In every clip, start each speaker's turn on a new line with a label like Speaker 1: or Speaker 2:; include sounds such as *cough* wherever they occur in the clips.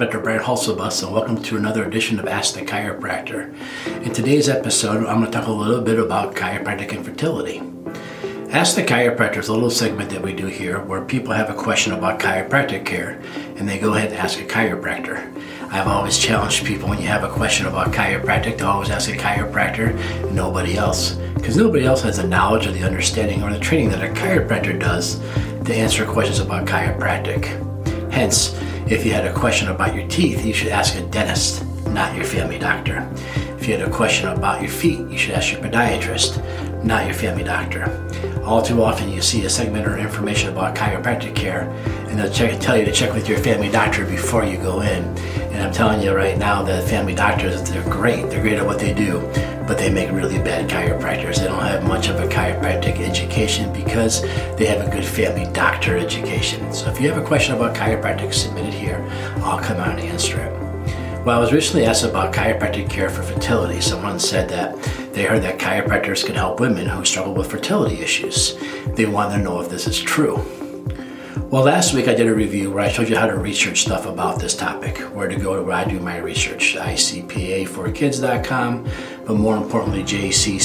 Speaker 1: Dr. Brad Hulsebus, and welcome to another edition of Ask the Chiropractor. In today's episode, I'm going to talk a little bit about chiropractic and fertility. Ask the Chiropractor is a little segment that we do here where people have a question about chiropractic care and they go ahead and ask a chiropractor. I've always challenged people when you have a question about chiropractic to always ask a chiropractor, nobody else. Because nobody else has the knowledge or the understanding or the training that a chiropractor does to answer questions about chiropractic. Hence, if you had a question about your teeth, you should ask a dentist, not your family doctor. If you had a question about your feet, you should ask your podiatrist, not your family doctor. All too often, you see a segment or information about chiropractic care, and they'll check, tell you to check with your family doctor before you go in. And I'm telling you right now that family doctors, they're great. They're great at what they do, but they make really bad chiropractors. They don't have much of a education because they have a good family doctor education. So if you have a question about chiropractic, submit it here. I'll come out and answer it. Well, I was recently asked about chiropractic care for fertility. Someone said that they heard that chiropractors can help women who struggle with fertility issues. They want to know if this is true. Well, last week I did a review where I showed you how to research stuff about this topic, where to go where I do my research, icpa4kids.com, but more importantly, JC,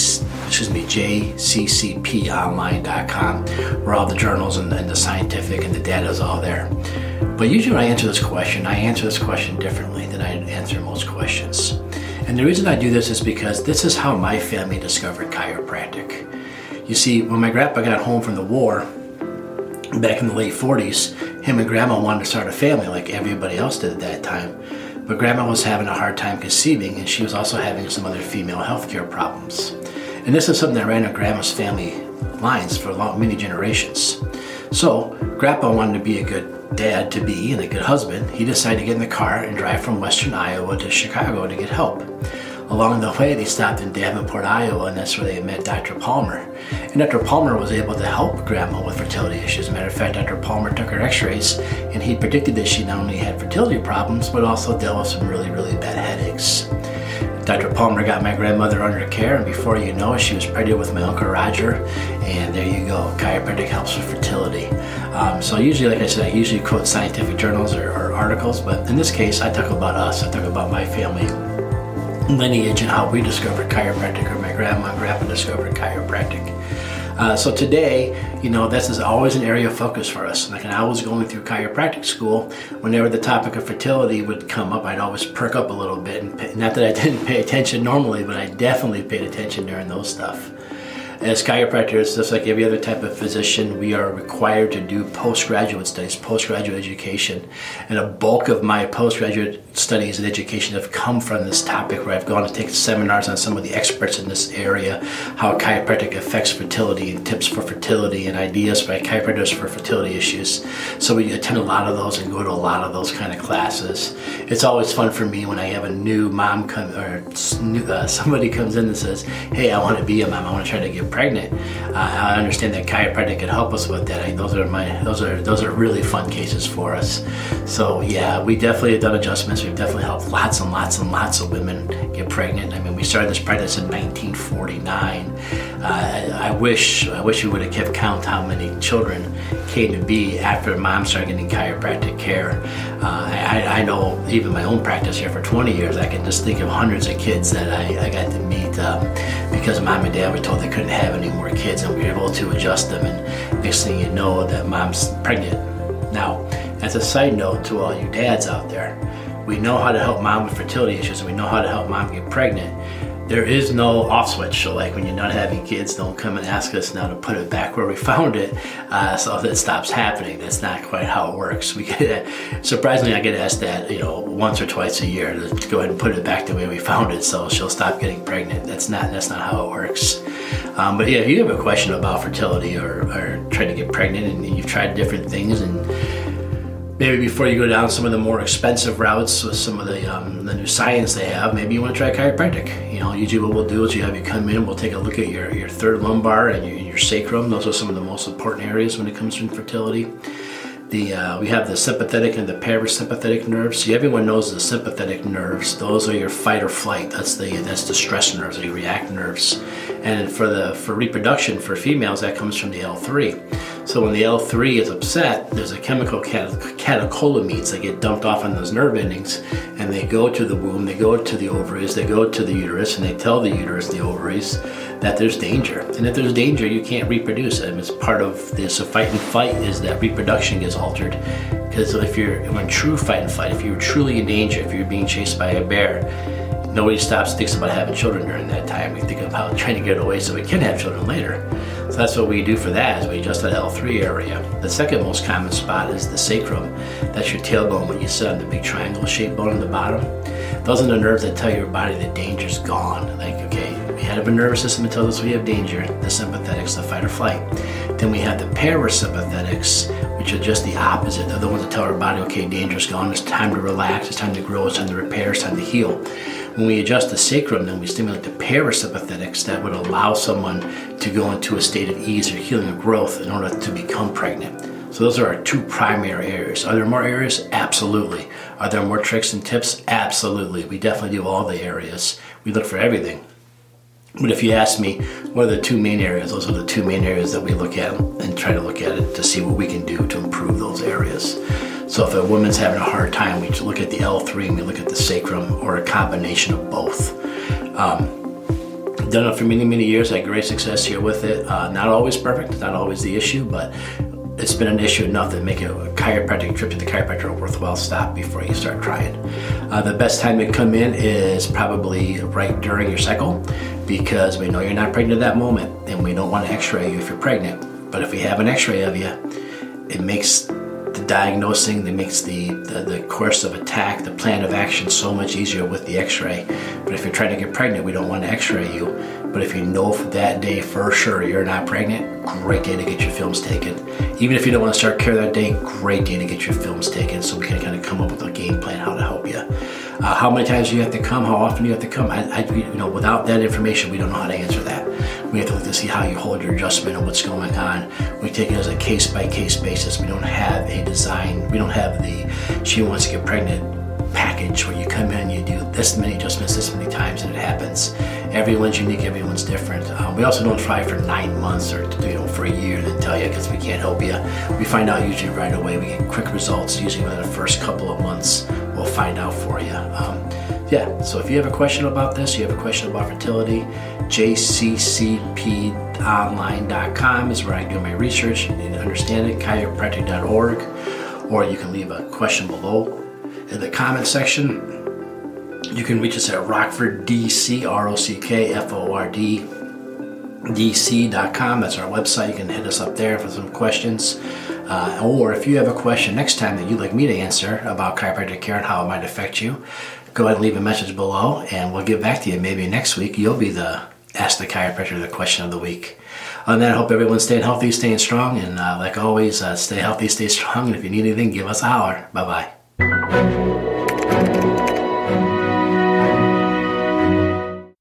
Speaker 1: excuse me, jccponline.com, where all the journals and, and the scientific and the data is all there. But usually when I answer this question, I answer this question differently than I answer most questions. And the reason I do this is because this is how my family discovered chiropractic. You see, when my grandpa got home from the war, back in the late 40s, him and grandma wanted to start a family like everybody else did at that time. But grandma was having a hard time conceiving, and she was also having some other female health care problems. And this is something that ran in grandma's family lines for long, many generations. So, grandpa wanted to be a good dad to be and a good husband. He decided to get in the car and drive from western Iowa to Chicago to get help. Along the way, they stopped in Davenport, Iowa, and that's where they met Dr. Palmer. And Dr. Palmer was able to help Grandma with fertility issues. Matter of fact, Dr. Palmer took her x rays and he predicted that she not only had fertility problems, but also dealt with some really, really bad headaches. Dr. Palmer got my grandmother under care, and before you know it, she was pregnant with my Uncle Roger. And there you go, chiropractic helps with fertility. Um, so, usually, like I said, I usually quote scientific journals or, or articles, but in this case, I talk about us, I talk about my family lineage and how we discovered chiropractic, or my grandma and grandpa discovered chiropractic. Uh, so today, you know, this is always an area of focus for us. Like, when I was going through chiropractic school, whenever the topic of fertility would come up, I'd always perk up a little bit. And pay, not that I *laughs* didn't pay attention normally, but I definitely paid attention during those stuff. As chiropractors, just like every other type of physician, we are required to do postgraduate studies, postgraduate education. And a bulk of my postgraduate studies and education have come from this topic where I've gone to take seminars on some of the experts in this area, how chiropractic affects fertility and tips for fertility and ideas by chiropractors for fertility issues. So we attend a lot of those and go to a lot of those kind of classes. It's always fun for me when I have a new mom come or uh, *laughs* somebody comes in and says, "Hey, I want to be a mom. I want to try to get pregnant. Uh, I understand that chiropractic can help us with that. I, those are my those are those are really fun cases for us. So yeah, we definitely have done adjustments. We've definitely helped lots and lots and lots of women get pregnant. I mean, we started this practice in 1949. I, wish I wish we would have kept count how many children came to be after mom started getting chiropractic care. Uh, I, I, know even my own practice here for 20 years, I can just think of hundreds of kids that I, I got to meet um, because mom and dad were told they couldn't have any more kids and we were able to adjust them and next thing you know that mom's pregnant now as a side note to all you dads out there we know how to help mom with fertility issues and we know how to help mom get pregnant there is no off switch. So, like when you're not having kids, don't come and ask us now to put it back where we *laughs* found it, uh, so that stops happening. That's not quite how it works. We get *laughs* surprisingly, I get asked that you know once or twice a year to go ahead and put it back the way we found it, so she'll stop getting pregnant. That's not that's not how it works. Um, but yeah, if you have a question about fertility or, or trying to get pregnant and you've tried different things and maybe before you go down some of the more expensive routes with some of the um, the new science they have, maybe you want to try chiropractic. You know, usually what we'll do is you have you come in, we'll take a look at your, your third lumbar and your, your sacrum. Those are some of the most important areas when it comes to infertility. The, uh, we have the sympathetic and the parasympathetic nerves. See, everyone knows the sympathetic nerves. Those are your fight or flight. That's the that's the stress nerves, the react nerves. And for the for reproduction for females, that comes from the L3. So when the L3 is upset, there's a chemical cat- catecholamines that get dumped off on those nerve endings, and they go to the womb, they go to the ovaries, they go to the uterus, and they tell the uterus, the ovaries, that there's danger. And if there's danger, you can't reproduce. And it's part of this so fight and fight is that reproduction gets altered. Because if you're in true fight and flight, if you're truly in danger, if you're being chased by a bear, nobody stops thinks about having children during that time. We think about trying to get away so we can have children later. So that's what we do for that is we adjust that L3 area. The second most common spot is the sacrum. That's your tailbone when you sit on the big triangle shaped bone on the bottom. Those are the nerves that tell your body that danger's gone. Like, okay, we have a nervous system that tells us we have danger, the sympathetics, the fight or flight. Then we have the parasympathetics, which are just the opposite. They're the ones that tell our body, okay, danger's gone, it's time to relax, it's time to grow, it's time to repair, it's time to heal. When we adjust the sacrum, then we stimulate the parasympathetics that would allow someone to go into a state of ease or healing or growth in order to become pregnant. So those are our two primary areas. Are there more areas? Absolutely. Are there more tricks and tips? Absolutely. We definitely do all the areas. We look for everything. But if you ask me, what are the two main areas? Those are the two main areas that we look at and try to look at it to see what we can do to improve those areas. So if a woman's having a hard time, we look at the L3 and we look at the sacrum or a combination of both. Um, done it for many, many years. I had great success here with it. Uh, not always perfect, not always the issue, but it's been an issue enough that make a chiropractic trip to the chiropractor a worthwhile stop before you start trying. Uh, the best time to come in is probably right during your cycle because we know you're not pregnant at that moment and we don't want to x-ray you if you're pregnant. But if we have an x-ray of you, it makes the diagnosing, it makes the, the, the, course of attack, the plan of action so much easier with the x-ray. But if you're trying to get pregnant, we don't want to x-ray you. But if you know for that day for sure you're not pregnant, great day to get your films taken. Even if you don't want to start care that day, great day to get your films taken so we can kind of come up with a game plan how. Uh, how many times do you have to come? How often do you have to come? I, I, you know, without that information, we don't know how to answer that. We have to look to see how you hold your adjustment and what's going on. We take it as a case by case basis. We don't have a design. We don't have the she wants to get pregnant package where you come in, you do this many adjustments this many times, and it happens. Everyone's unique, everyone's different. Um, we also don't try for nine months or you know for a year and then tell you because we can't help you. We find out usually right away. We get quick results usually within the first couple of months. We'll find out for you. Um, yeah. So if you have a question about this, you have a question about fertility, jccponline.com is where I do my research and understand it. Chiropractic.org, or you can leave a question below in the comment section. You can reach us at Rockford DC. That's our website. You can hit us up there for some questions. Uh, or if you have a question next time that you'd like me to answer about chiropractic care and how it might affect you, go ahead and leave a message below and we'll get back to you. Maybe next week you'll be the Ask the Chiropractor the question of the week. On that, I hope everyone's staying healthy, staying strong, and uh, like always, uh, stay healthy, stay strong. And if you need anything, give us a holler. Bye bye.